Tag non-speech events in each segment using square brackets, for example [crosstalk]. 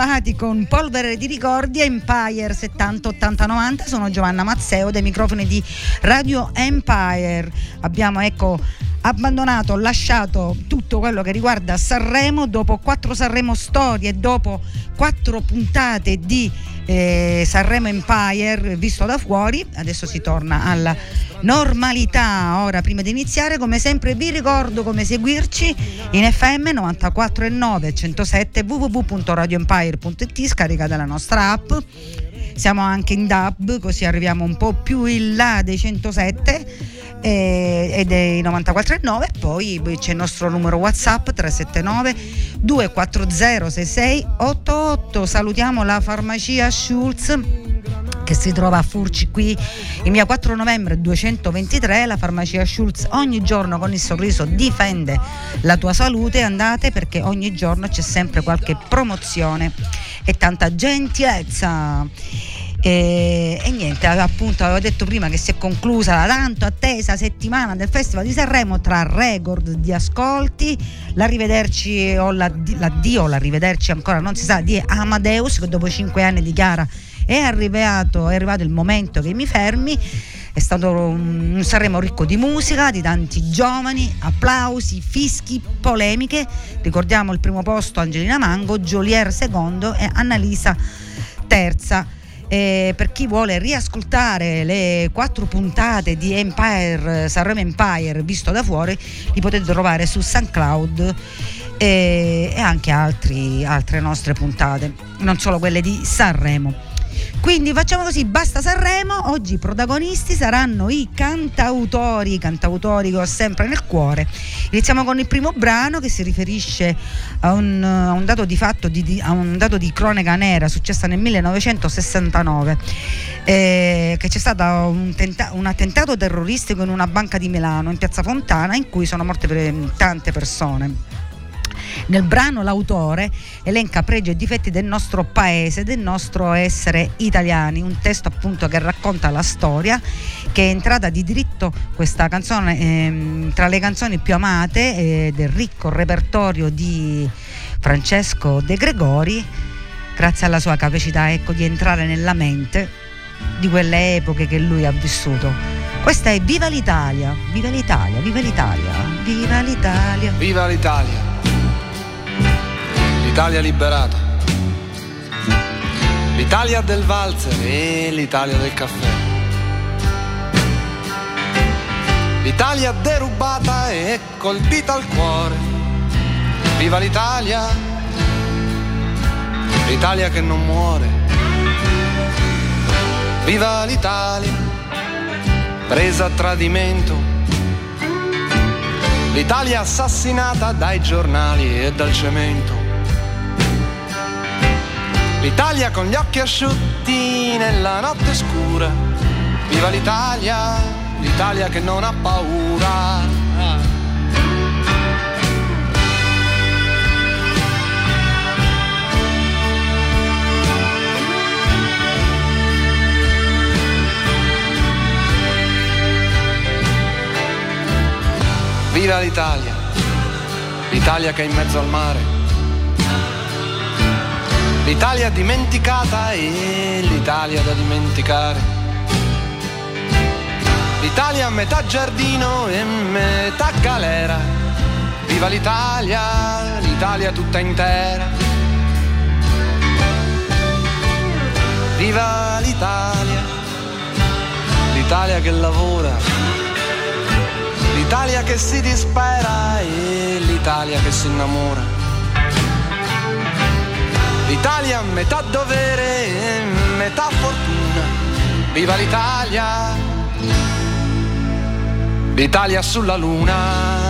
ritrovati con Polvere di Ricordi Empire 70 80 90. Sono Giovanna Mazzeo dei microfoni di Radio Empire. Abbiamo ecco abbandonato, lasciato tutto quello che riguarda Sanremo dopo quattro Sanremo storie, dopo quattro puntate di eh, Sanremo Empire visto da fuori. Adesso si torna alla normalità. Ora, prima di iniziare, come sempre, vi ricordo come seguirci in FM 94 e 9 107 www.radioempire.it, scaricate la nostra app. Siamo anche in DAB, così arriviamo un po' più in là dei 107 eh, e dei 94,9 poi c'è il nostro numero whatsapp 379 240 6688 salutiamo la farmacia Schulz che si trova a Furci qui in via 4 novembre 223 la farmacia Schulz ogni giorno con il sorriso difende la tua salute. Andate perché ogni giorno c'è sempre qualche promozione e tanta gentilezza. E, e, niente, appunto avevo detto prima che si è conclusa la tanto attesa settimana del Festival di Sanremo tra record di ascolti, l'arrivederci o l'addio, l'arrivederci ancora non si sa, di Amadeus che dopo cinque anni dichiara è arrivato, è arrivato il momento che mi fermi. È stato un, Sanremo ricco di musica, di tanti giovani, applausi, fischi, polemiche. Ricordiamo il primo posto Angelina Mango, Jolier secondo e Annalisa terza. E per chi vuole riascoltare le quattro puntate di Empire, Sanremo Empire visto da fuori, li potete trovare su SoundCloud e, e anche altri, altre nostre puntate, non solo quelle di Sanremo. Quindi facciamo così, basta Sanremo, oggi i protagonisti saranno i cantautori, i cantautori che ho sempre nel cuore. Iniziamo con il primo brano che si riferisce a un, a un dato di fatto, di, a un dato di cronaca nera successa nel 1969, eh, che c'è stato un, tenta- un, attentato terroristico in una banca di Milano, in piazza Fontana, in cui sono morte tante persone. Nel brano l'autore elenca pregi e difetti del nostro paese, del nostro essere italiani, un testo appunto che racconta la storia che è entrata di diritto questa canzone ehm, tra le canzoni più amate eh, del ricco repertorio di Francesco De Gregori grazie alla sua capacità ecco, di entrare nella mente di quelle epoche che lui ha vissuto. Questa è Viva l'Italia, viva l'Italia, viva l'Italia, viva l'Italia. Viva l'Italia l'Italia liberata, l'Italia del valzer e l'Italia del caffè. L'Italia derubata e colpita al cuore. Viva l'Italia, l'Italia che non muore. Viva l'Italia, presa a tradimento. L'Italia assassinata dai giornali e dal cemento. L'Italia con gli occhi asciutti nella notte scura. Viva l'Italia, l'Italia che non ha paura. Viva l'Italia, l'Italia che è in mezzo al mare L'Italia dimenticata e l'Italia da dimenticare. L'Italia metà giardino e metà galera. Viva l'Italia, l'Italia tutta intera. Viva l'Italia, l'Italia che lavora. L'Italia che si dispera e l'Italia che si innamora. L'Italia metà dovere metà fortuna. Viva l'Italia! l'Italia sulla luna.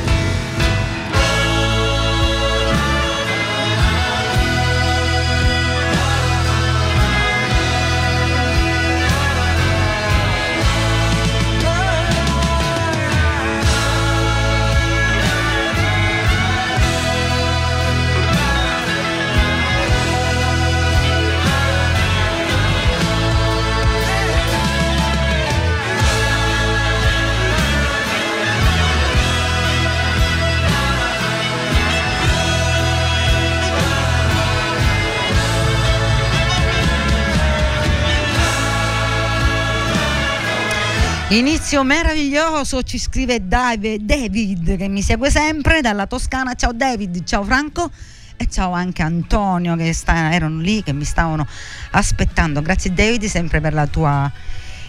Inizio meraviglioso, ci scrive David che mi segue sempre dalla Toscana. Ciao David, ciao Franco e ciao anche Antonio che sta, erano lì, che mi stavano aspettando. Grazie David sempre per la tua,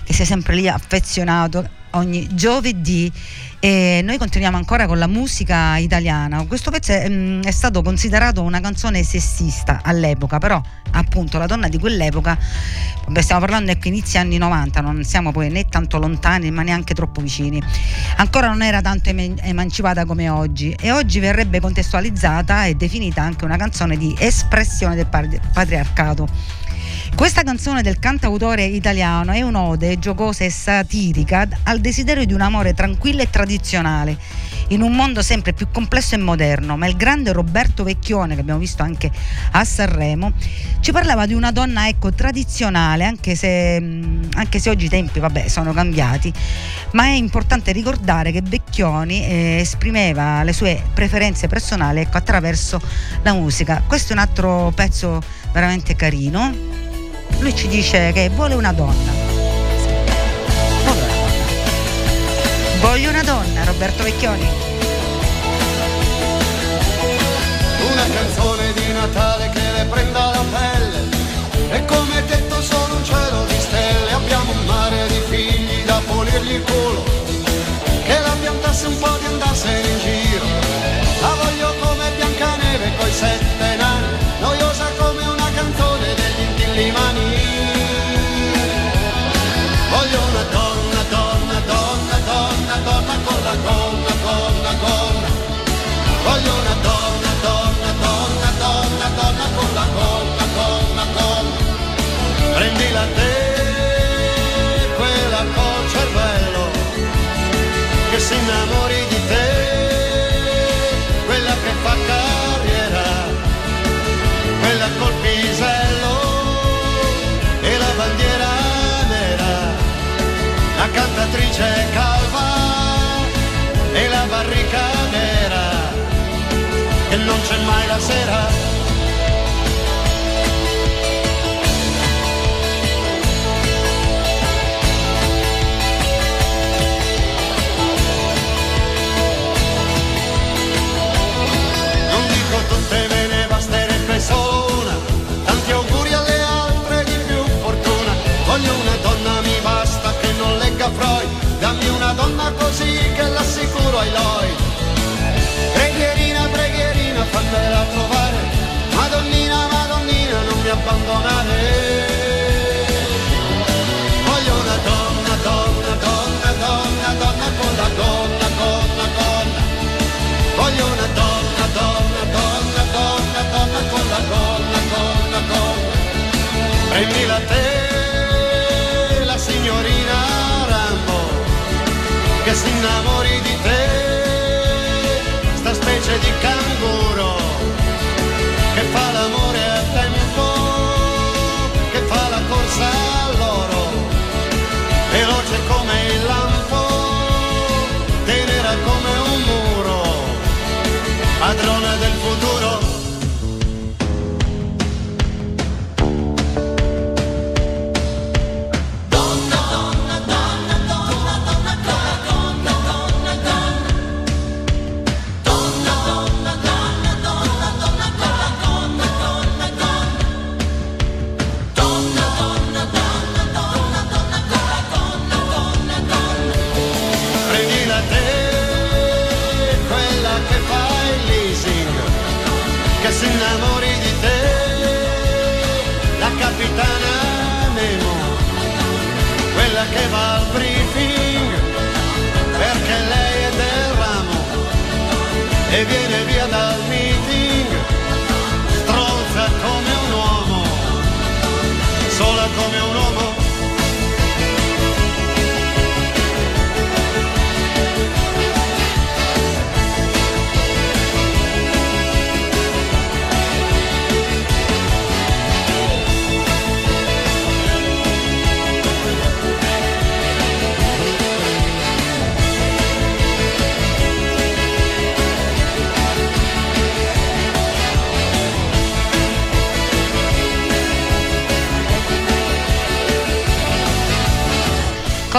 che sei sempre lì affezionato ogni giovedì e noi continuiamo ancora con la musica italiana. Questo pezzo è, mm, è, stato considerato una canzone sessista all'epoca, però appunto la donna di quell'epoca, stiamo parlando ecco inizio anni 90, non siamo poi né tanto lontani ma neanche troppo vicini. Ancora non era tanto emancipata come oggi e oggi verrebbe contestualizzata e definita anche una canzone di espressione del patriarcato. Questa canzone del cantautore italiano è un'ode giocosa e satirica al desiderio di un amore tranquillo e tradizionale in un mondo sempre più complesso e moderno, ma il grande Roberto Vecchione, che abbiamo visto anche a Sanremo, ci parlava di una donna ecco, tradizionale, anche se, anche se oggi i tempi vabbè, sono cambiati, ma è importante ricordare che Vecchioni eh, esprimeva le sue preferenze personali ecco, attraverso la musica. Questo è un altro pezzo veramente carino lui ci dice che vuole una donna. Voglio una donna, Roberto Vecchioni. Una canzone di Natale che le prenda la pelle. E come detto sono un cielo di stelle. Abbiamo un mare di figli da pulirgli il culo. Che la piantasse un po' di andarsene in giro. La voglio come Biancaneve coi sette take donna così che l'assicuro sicuro ai loi. Preghierina, preghierina, fammela trovare. Madonnina, Madonnina, non mi abbandonare. Che si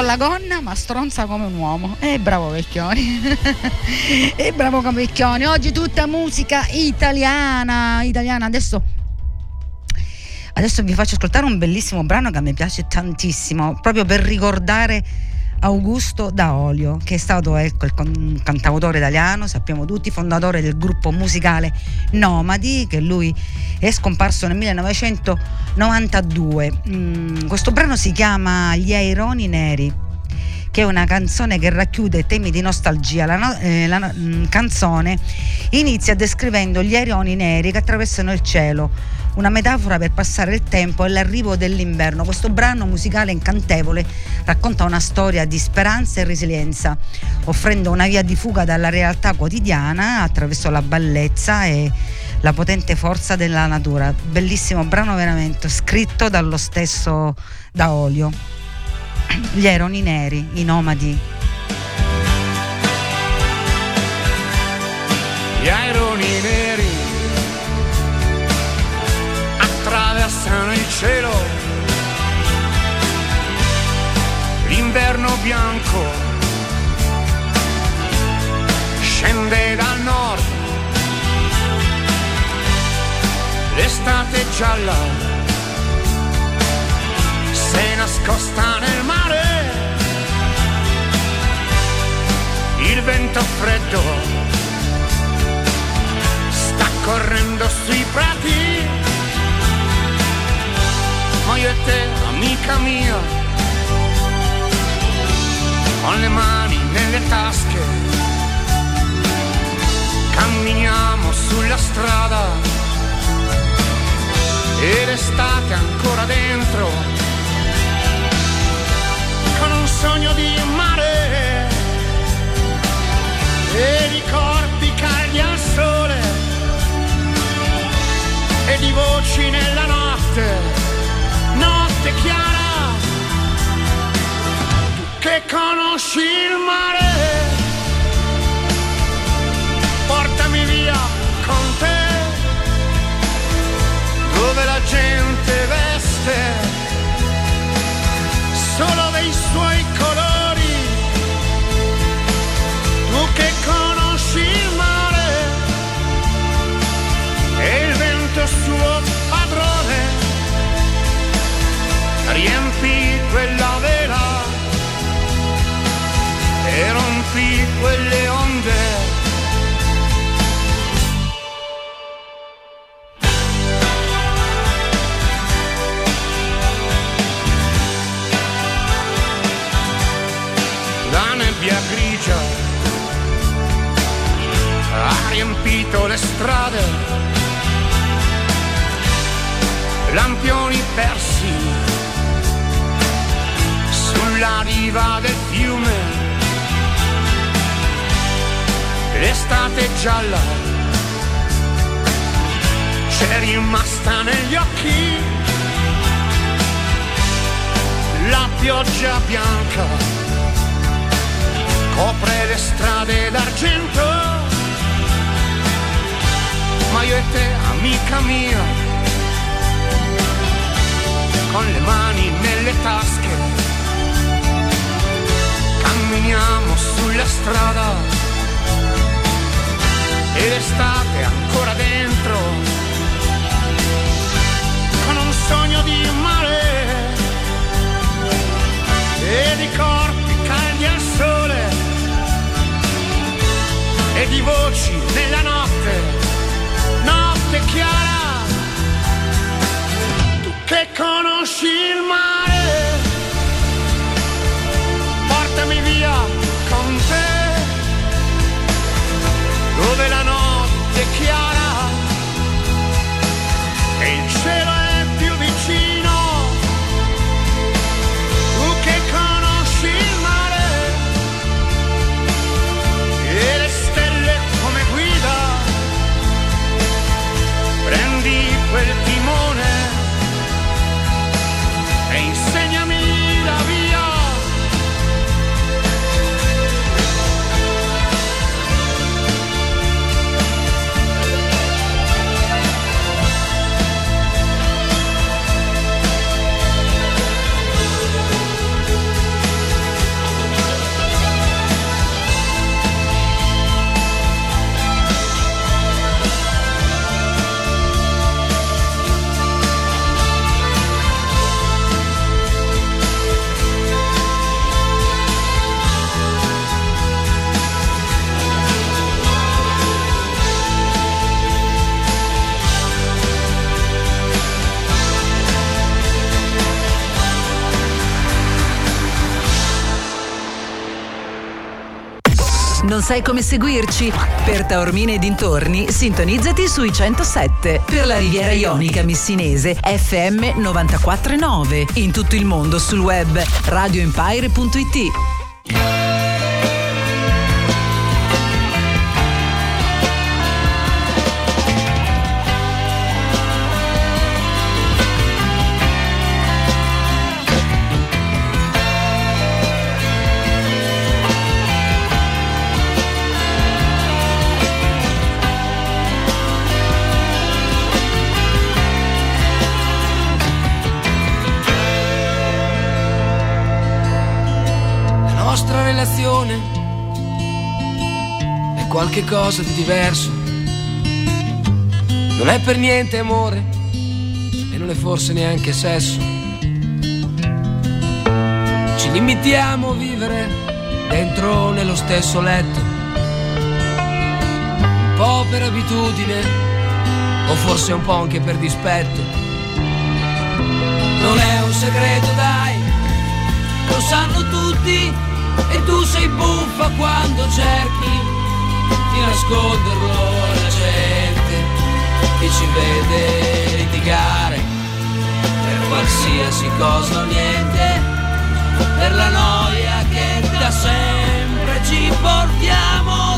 con la gonna ma stronza come un uomo. E bravo Vecchioni. [laughs] e bravo Vecchioni. Oggi tutta musica italiana, italiana. Adesso Adesso vi faccio ascoltare un bellissimo brano che me piace tantissimo, proprio per ricordare Augusto Daolio, che è stato ecco, il cantautore italiano, sappiamo tutti, fondatore del gruppo musicale Nomadi, che lui è scomparso nel 1992. Mm, questo brano si chiama Gli Aironi Neri che è una canzone che racchiude temi di nostalgia. La, no, eh, la mm, canzone inizia descrivendo gli aironi neri che attraversano il cielo una metafora per passare il tempo e l'arrivo dell'inverno. Questo brano musicale incantevole racconta una storia di speranza e resilienza, offrendo una via di fuga dalla realtà quotidiana attraverso la bellezza e la potente forza della natura. Bellissimo brano veramente, scritto dallo stesso da Olio. Gli eroni neri, i nomadi. Il cielo. L'inverno bianco scende dal nord. L'estate gialla se nascosta nel mare. Il vento freddo sta correndo sui prati ma io e te, amica mia, con le mani nelle tasche, camminiamo sulla strada. E l'estate ancora dentro, con un sogno di mare. E di corpi caldi al sole. E di voci nella notte notte chiara, tu che conosci il mare, portami via con te, dove la gente veste solo dei suoi colori, riempì quella verità. Sai come seguirci? Per Taormine e dintorni, sintonizzati sui 107. Per la Riviera Ionica Missinese, FM 949. In tutto il mondo sul web radioempire.it. qualche cosa di diverso. Non è per niente amore e non è forse neanche sesso. Ci limitiamo a vivere dentro nello stesso letto. Un po' per abitudine o forse un po' anche per dispetto. Non è un segreto, dai, lo sanno tutti e tu sei buffa quando cerchi di nasconderlo alla gente che ci vede litigare per qualsiasi cosa o niente, per la noia che da sempre ci portiamo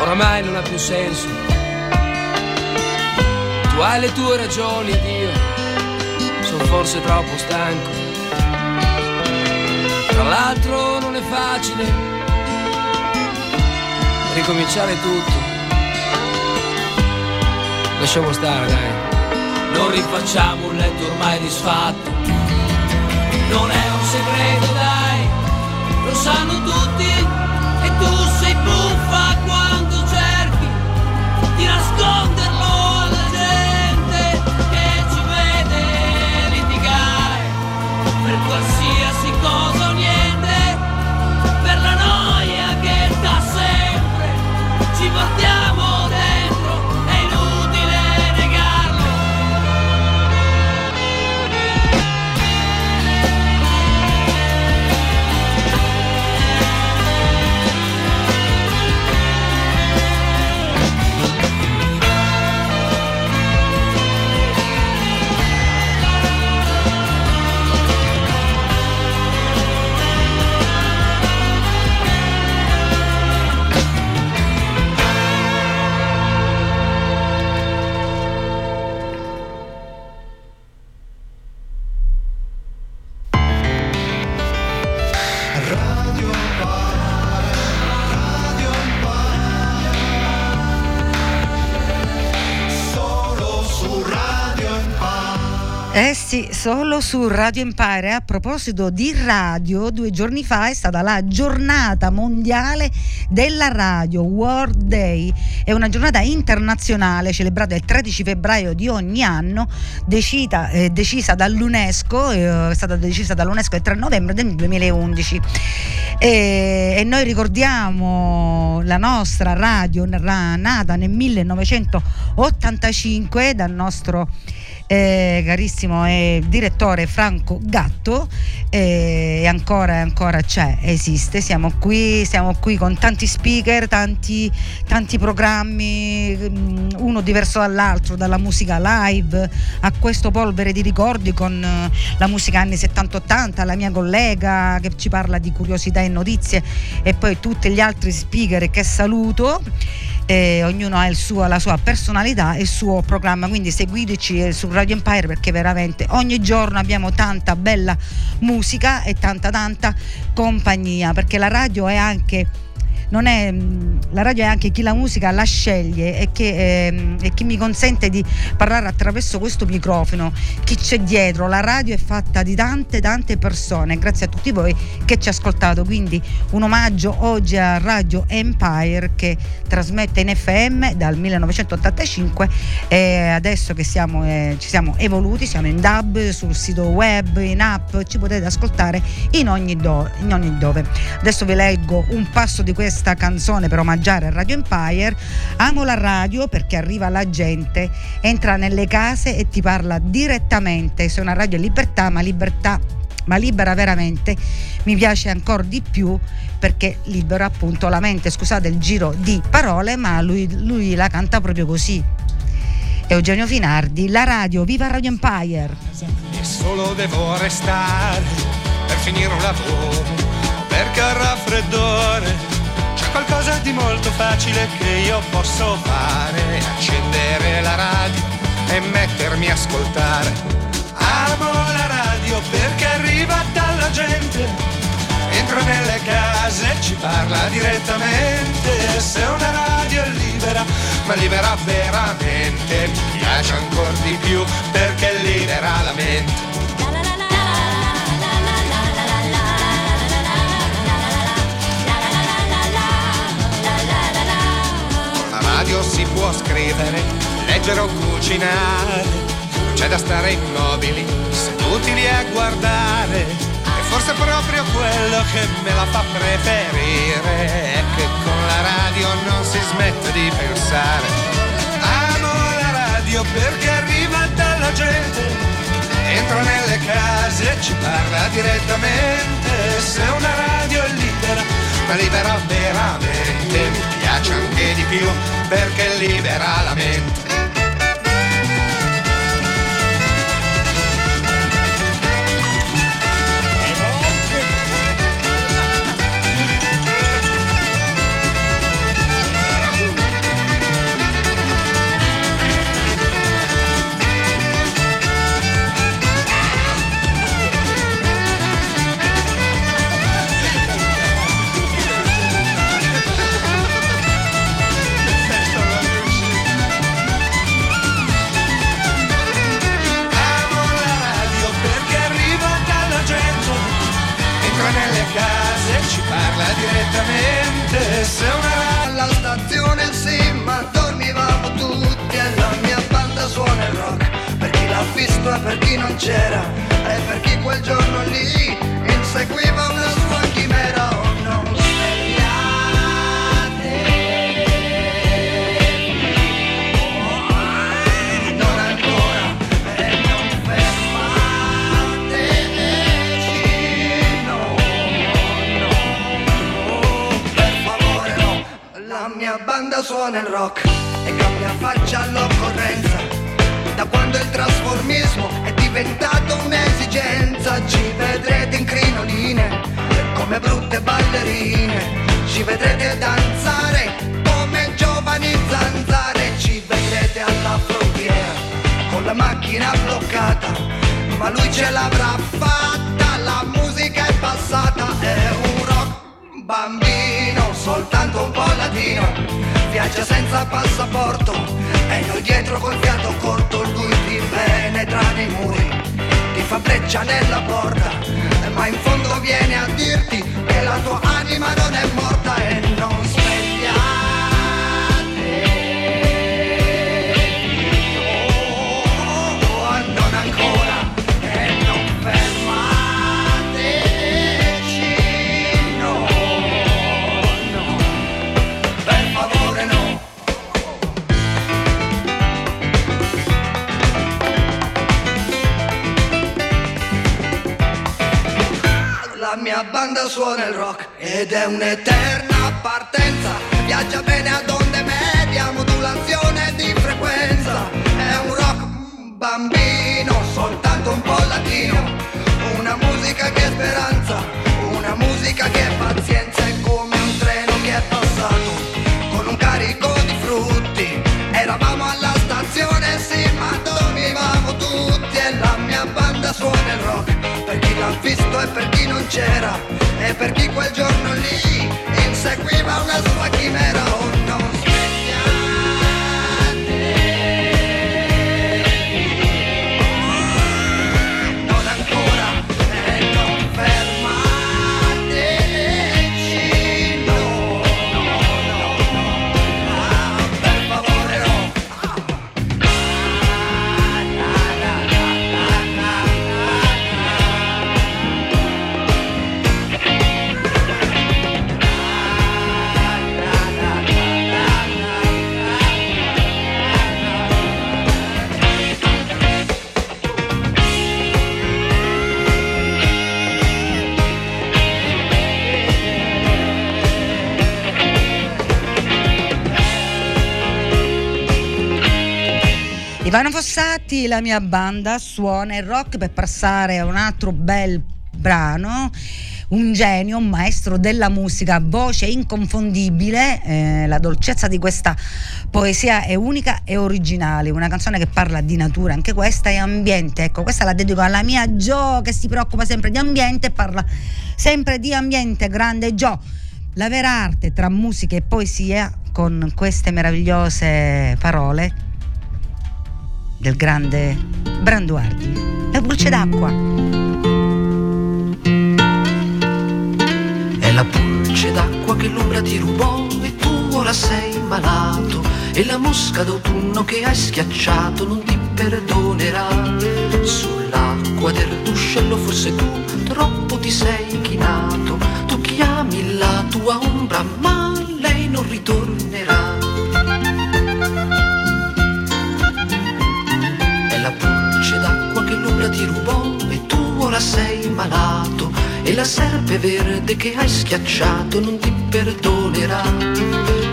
oramai non ha più senso. Tu hai le tue ragioni ed io sono forse troppo stanco. Tra l'altro non è facile ricominciare tutto. Lasciamo stare, dai. Non rifacciamo un letto ormai disfatto. Non è un segreto, dai, lo sanno tutti tu sei buffa quando di Eh sì, solo su Radio Empire. A proposito di radio, due giorni fa è stata la giornata mondiale della radio, World Day. È una giornata internazionale celebrata il 13 febbraio di ogni anno, decisa, eh, decisa dall'UNESCO, eh, è stata decisa dall'UNESCO il 3 novembre del 2011. E, e noi ricordiamo la nostra radio nata nel 1985 dal nostro eh, carissimo eh, direttore Franco Gatto eh, e ancora ancora c'è, esiste, siamo qui, siamo qui con tanti speaker, tanti, tanti programmi, mm, uno diverso dall'altro, dalla musica live a questo polvere di ricordi con eh, la musica anni 70-80, la mia collega che ci parla di curiosità e notizie e poi tutti gli altri speaker che saluto eh, ognuno ha suo, la sua personalità e il suo programma, quindi seguiteci eh, su Radio Empire perché veramente ogni giorno abbiamo tanta bella musica e tanta tanta compagnia, perché la radio è anche è, mm, la radio è anche chi la musica la sceglie e, che, ehm, e chi mi consente di parlare attraverso questo microfono, chi c'è dietro. La radio è fatta di tante tante persone, grazie a tutti voi che ci ascoltate. Quindi un omaggio oggi a Radio Empire che trasmette in FM dal 1985 e adesso che siamo, eh, ci siamo evoluti, siamo in DAB, sul sito web, in app, ci potete ascoltare in ogni, do, in ogni dove. Adesso vi leggo un passo di questa canzone per omaggiare Radio Empire. Amo la radio perché arriva la gente, entra nelle case e ti parla direttamente. Se una radio è libertà, ma libertà ma libera veramente mi piace ancora di più perché libera appunto la mente scusate il giro di parole ma lui, lui la canta proprio così Eugenio Finardi la radio viva Radio Empire e solo devo restare per finire un lavoro perché al raffreddore qualcosa di molto facile che io posso fare. Accendere la radio e mettermi a ascoltare. Amo la radio perché arriva dalla gente. Entra nelle case e ci parla direttamente. Se una radio è libera ma libera veramente. Mi piace ancora di più perché libera la mente radio si può scrivere, leggere o cucinare, non c'è da stare immobili, seduti lì a guardare. E forse proprio quello che me la fa preferire è che con la radio non si smette di pensare. Amo la radio perché arriva dalla gente entra nelle case e ci parla direttamente. Se una radio è libera, ma libera veramente, mi piace anche di più perché libera la mente. Ivano Fossati, la mia banda, suona il rock per passare a un altro bel brano un genio, un maestro della musica, voce inconfondibile, eh, la dolcezza di questa poesia è unica e originale, una canzone che parla di natura, anche questa è ambiente, ecco questa la dedico alla mia Gio che si preoccupa sempre di ambiente e parla sempre di ambiente, grande Gio, la vera arte tra musica e poesia con queste meravigliose parole del grande Branduardi. La pulce d'acqua. È la pulce d'acqua che l'ombra ti rubò e tu ora sei malato. E la mosca d'autunno che hai schiacciato non ti perdonerà. Sull'acqua del ruscello forse tu troppo ti sei chinato. Tu chiami la tua ombra ma lei non ritornerà. Ti rubò e tu ora sei malato e la serpe verde che hai schiacciato non ti perdonerà.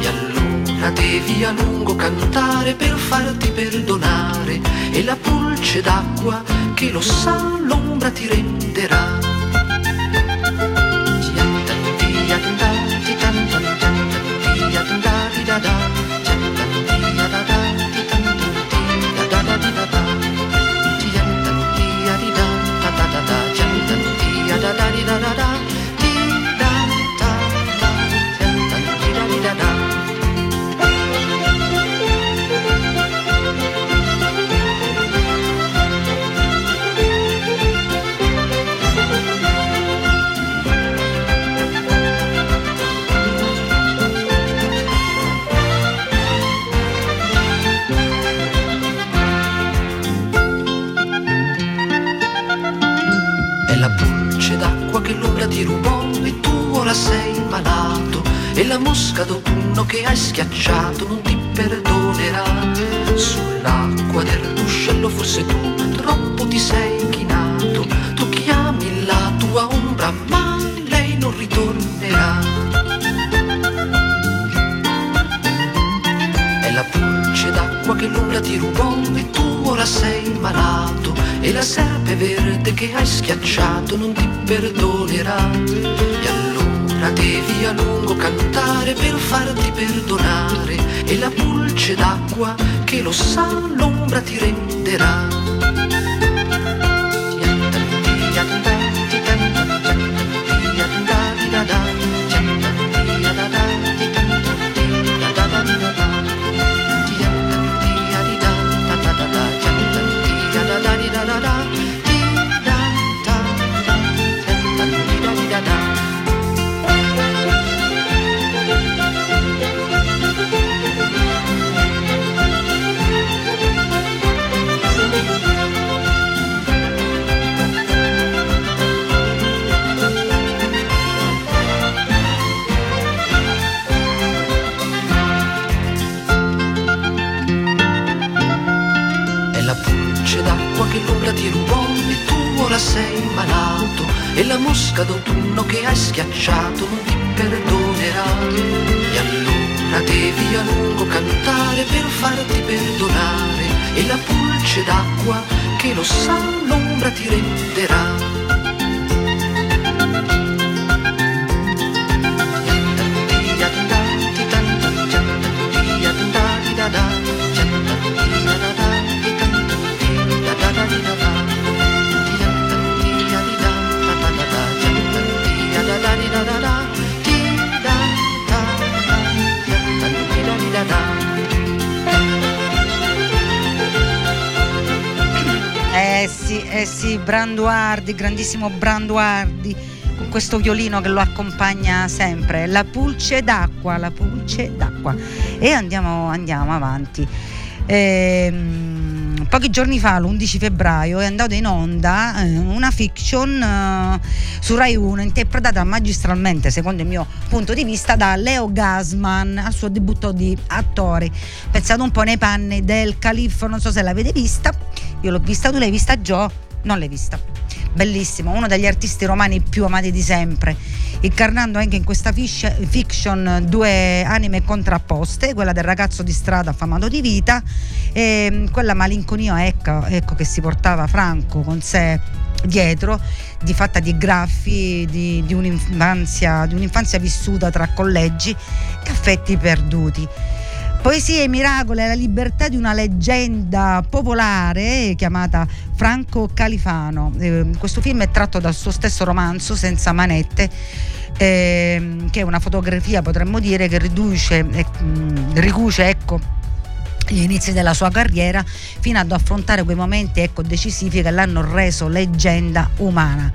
E allora devi a lungo cantare per farti perdonare e la pulce d'acqua che lo sa l'ombra ti renderà. Pulce d'acqua che lo sa l'ombra ti renderà. Mosca d'autunno che hai schiacciato non ti perdonerà. E allora devi a lungo cantare per farti perdonare. E la pulce d'acqua che lo sa l'ombra ti renderà. Eh sì, eh sì, Branduardi, grandissimo Branduardi, con questo violino che lo accompagna sempre, la pulce d'acqua, la pulce d'acqua. E andiamo, andiamo avanti. Ehm, pochi giorni fa, l'11 febbraio, è andata in onda eh, una fiction eh, su Rai 1 interpretata magistralmente, secondo il mio punto di vista, da Leo Gasman al suo debutto di attore. Pensate un po' nei panni del califfo, non so se l'avete vista, io l'ho vista, tu l'hai vista Joe? Non l'hai vista. Bellissimo, uno degli artisti romani più amati di sempre, incarnando anche in questa fiction due anime contrapposte, quella del ragazzo di strada affamato di vita e quella malinconia ecco, ecco che si portava Franco con sé dietro, di fatta di graffi, di, di, un'infanzia, di un'infanzia vissuta tra collegi e affetti perduti. Poesie e miracoli e la libertà di una leggenda popolare chiamata Franco Califano. Eh, questo film è tratto dal suo stesso romanzo Senza manette. Eh, che è una fotografia potremmo dire che riduce, eh, ricuce ecco gli inizi della sua carriera fino ad affrontare quei momenti ecco, decisivi che l'hanno reso leggenda umana.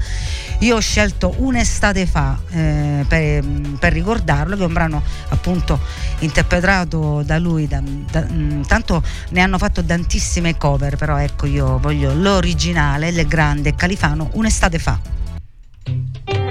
Io ho scelto Un'estate fa eh, per, per, ricordarlo, che è un brano appunto interpretato da lui, da, da, mm, tanto ne hanno fatto tantissime cover, però ecco io voglio l'originale, il grande Califano, Un'estate fa.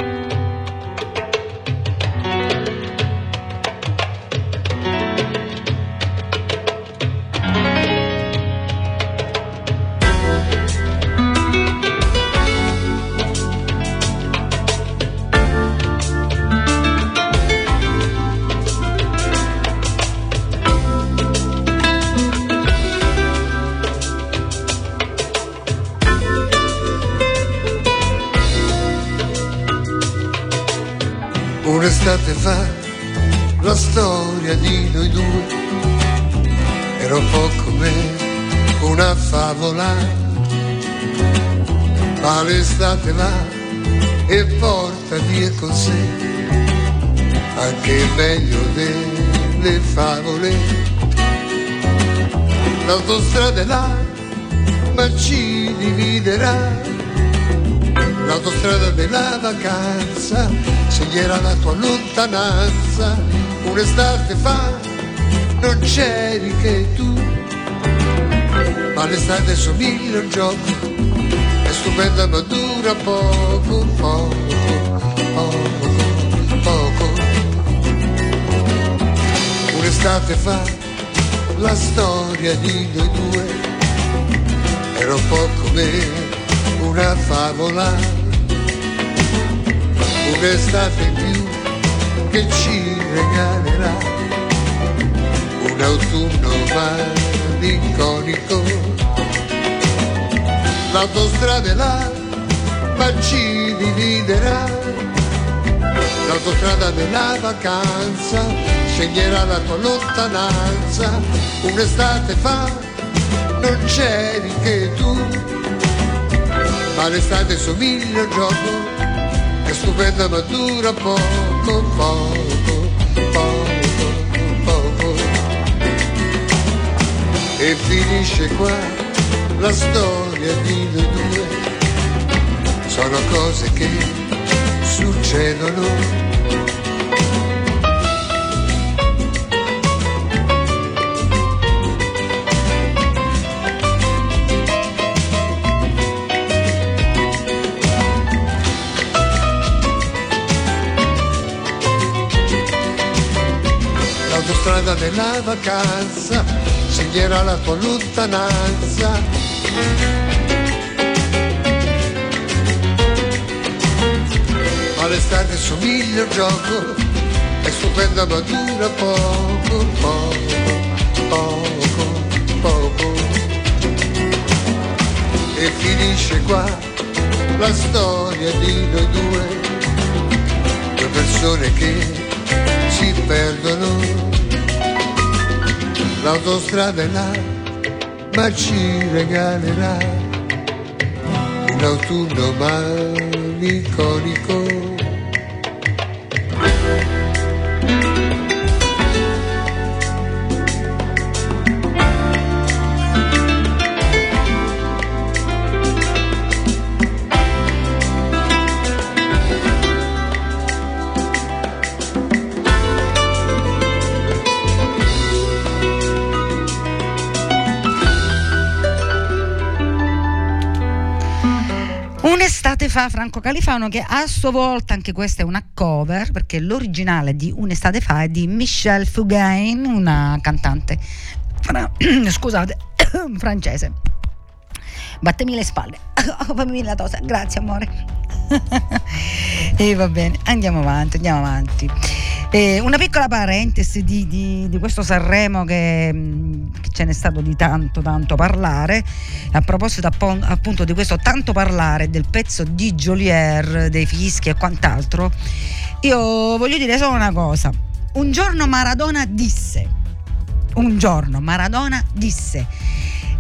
Segnerà la tua lontananza, un'estate fa non c'eri che tu, ma l'estate somiglia a un gioco, è stupenda ma dura poco, poco, poco, poco. Un'estate fa la storia di noi due era un po' come una favola un'estate in più che ci regalerà un autunno malinconico. L'autostrada è là, ma ci dividerà. L'autostrada della vacanza segnerà la tua lontananza. Un'estate fa non c'eri che tu, ma l'estate somiglia al gioco stupenda ma dura poco, poco, poco, poco. E finisce qua la storia di noi due. Sono cose che succedono strada della vacanza segnerà la tua lontananza. Ma l'estate somiglia al gioco, è stupenda ma dura poco, poco, poco, poco. E finisce qua la storia di noi due, due persone che si perdono l'autostrada è là, ma ci regalerà un autunno malinconico. Fa Franco Califano che a sua volta anche questa è una cover perché l'originale di Un'estate fa è di Michelle Fugain, una cantante fra- [coughs] scusate, [coughs] francese. Battemi le spalle, [coughs] fammi la tosa, grazie amore. [laughs] e va bene, andiamo avanti, andiamo avanti. Eh, una piccola parentesi di, di, di questo Sanremo che, mm, che, ce n'è stato di tanto tanto parlare. A proposito appunto di questo tanto parlare del pezzo di Jolier, dei fischi e quant'altro, io voglio dire solo una cosa. Un giorno Maradona disse, un giorno Maradona disse,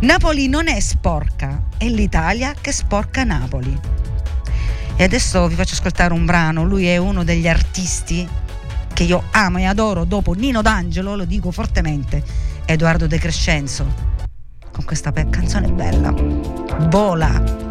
Napoli non è sporca, è l'Italia che sporca Napoli. E adesso vi faccio ascoltare un brano, lui è uno degli artisti che io amo e adoro dopo Nino D'Angelo, lo dico fortemente, Edoardo De Crescenzo, con questa canzone bella, Vola.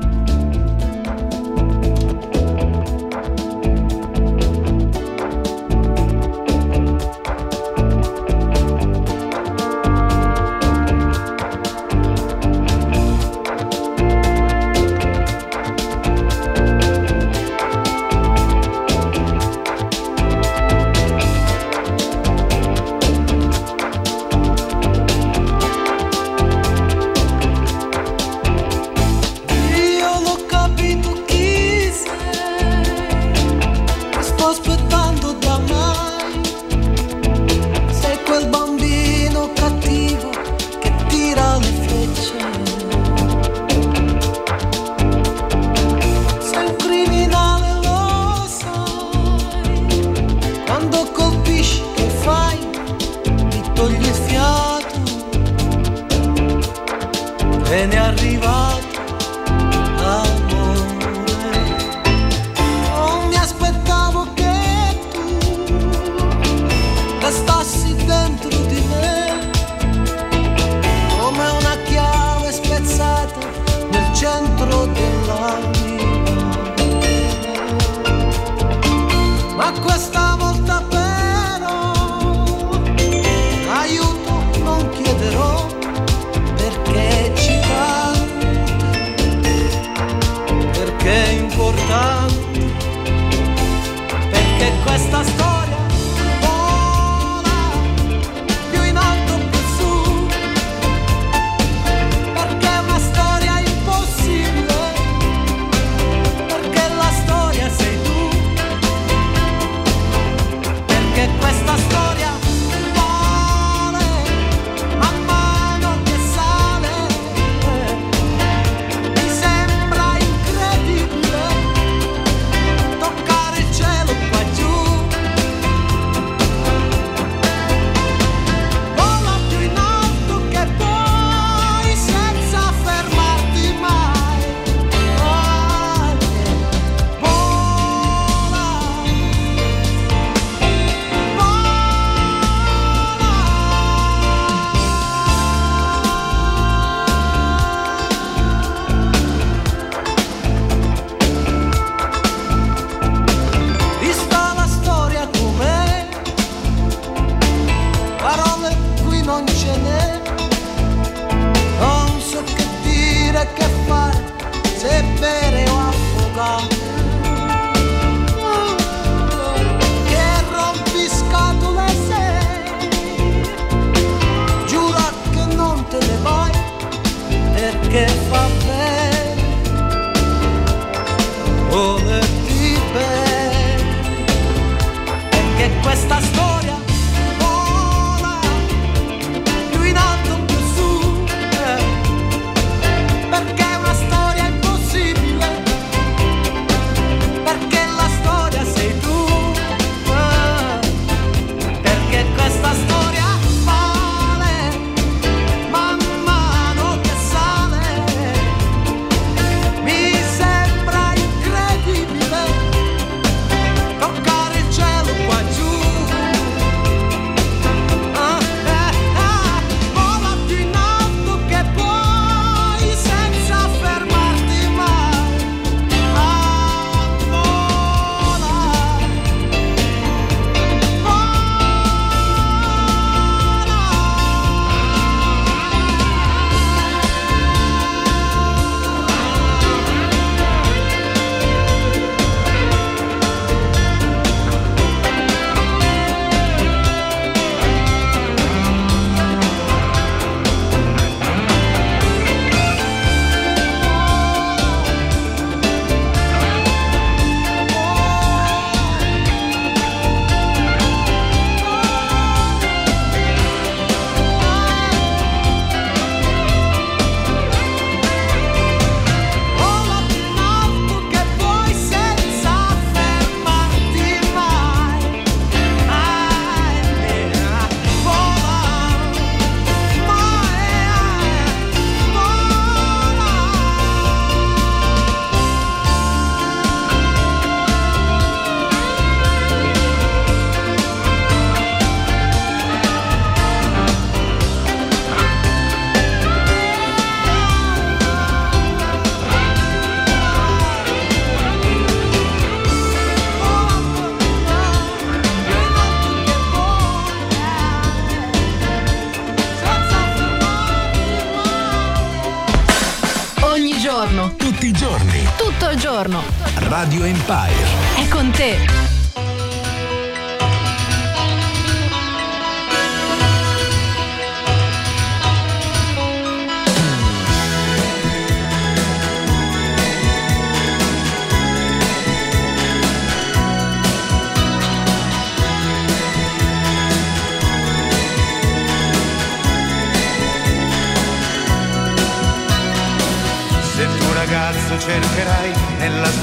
Radio Empire. È con te.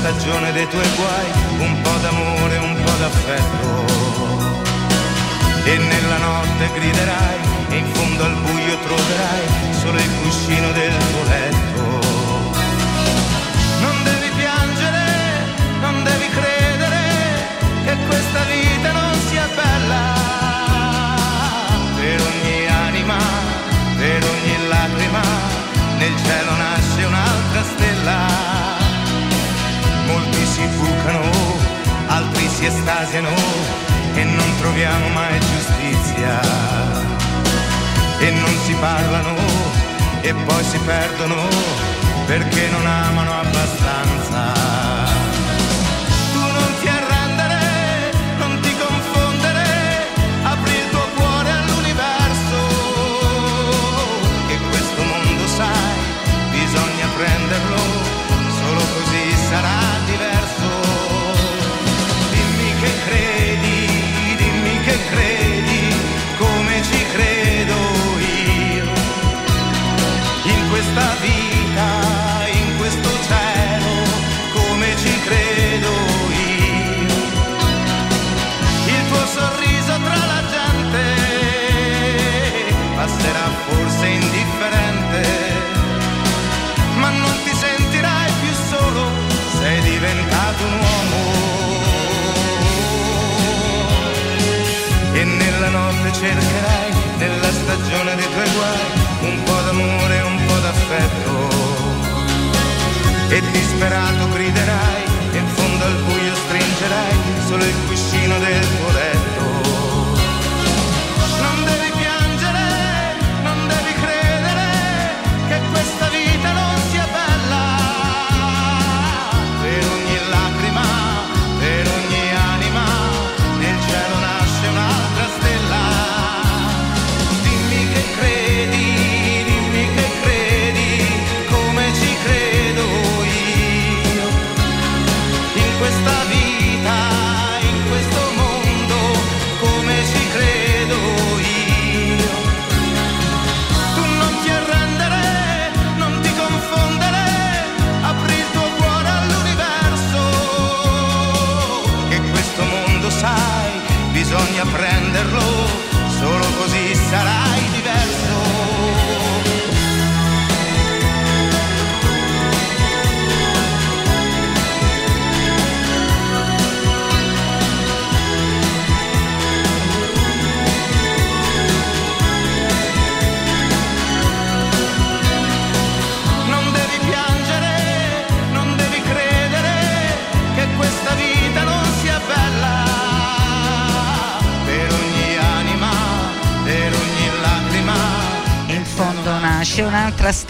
Stagione dei tuoi guai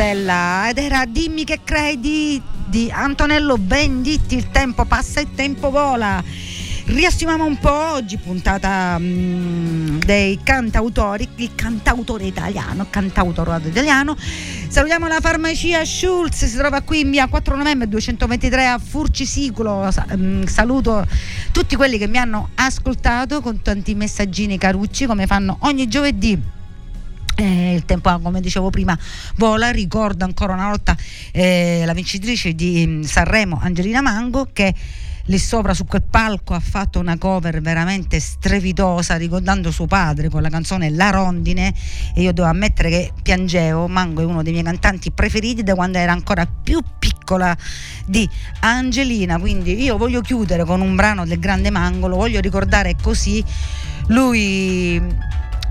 stella ed era Dimmi che credi di Antonello Venditti. Il tempo passa, il tempo vola. Riassumiamo un po' oggi, puntata mm, dei cantautori, il cantautore italiano, cantautorato italiano. Salutiamo la farmacia Schulz, si trova qui in via 4 novembre 223 a Furcisicolo. Mm, saluto tutti quelli che mi hanno ascoltato con tanti messaggini carucci come fanno ogni giovedì. Eh, il tempo, come dicevo prima, vola. Ricordo ancora una volta eh, la vincitrice di mm, Sanremo, Angelina Mango, che lì sopra su quel palco ha fatto una cover veramente strepitosa ricordando suo padre con la canzone La Rondine. E io devo ammettere che piangevo. Mango è uno dei miei cantanti preferiti da quando era ancora più piccola di Angelina. Quindi io voglio chiudere con un brano del grande Mango lo voglio ricordare così. Lui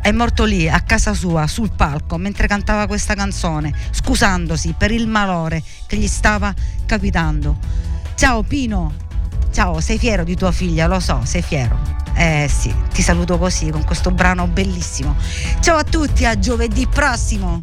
è morto lì a casa sua sul palco mentre cantava questa canzone scusandosi per il malore che gli stava capitando ciao Pino Ciao, sei fiero di tua figlia, lo so, sei fiero. Eh sì, ti saluto così con questo brano bellissimo. Ciao a tutti, a giovedì prossimo.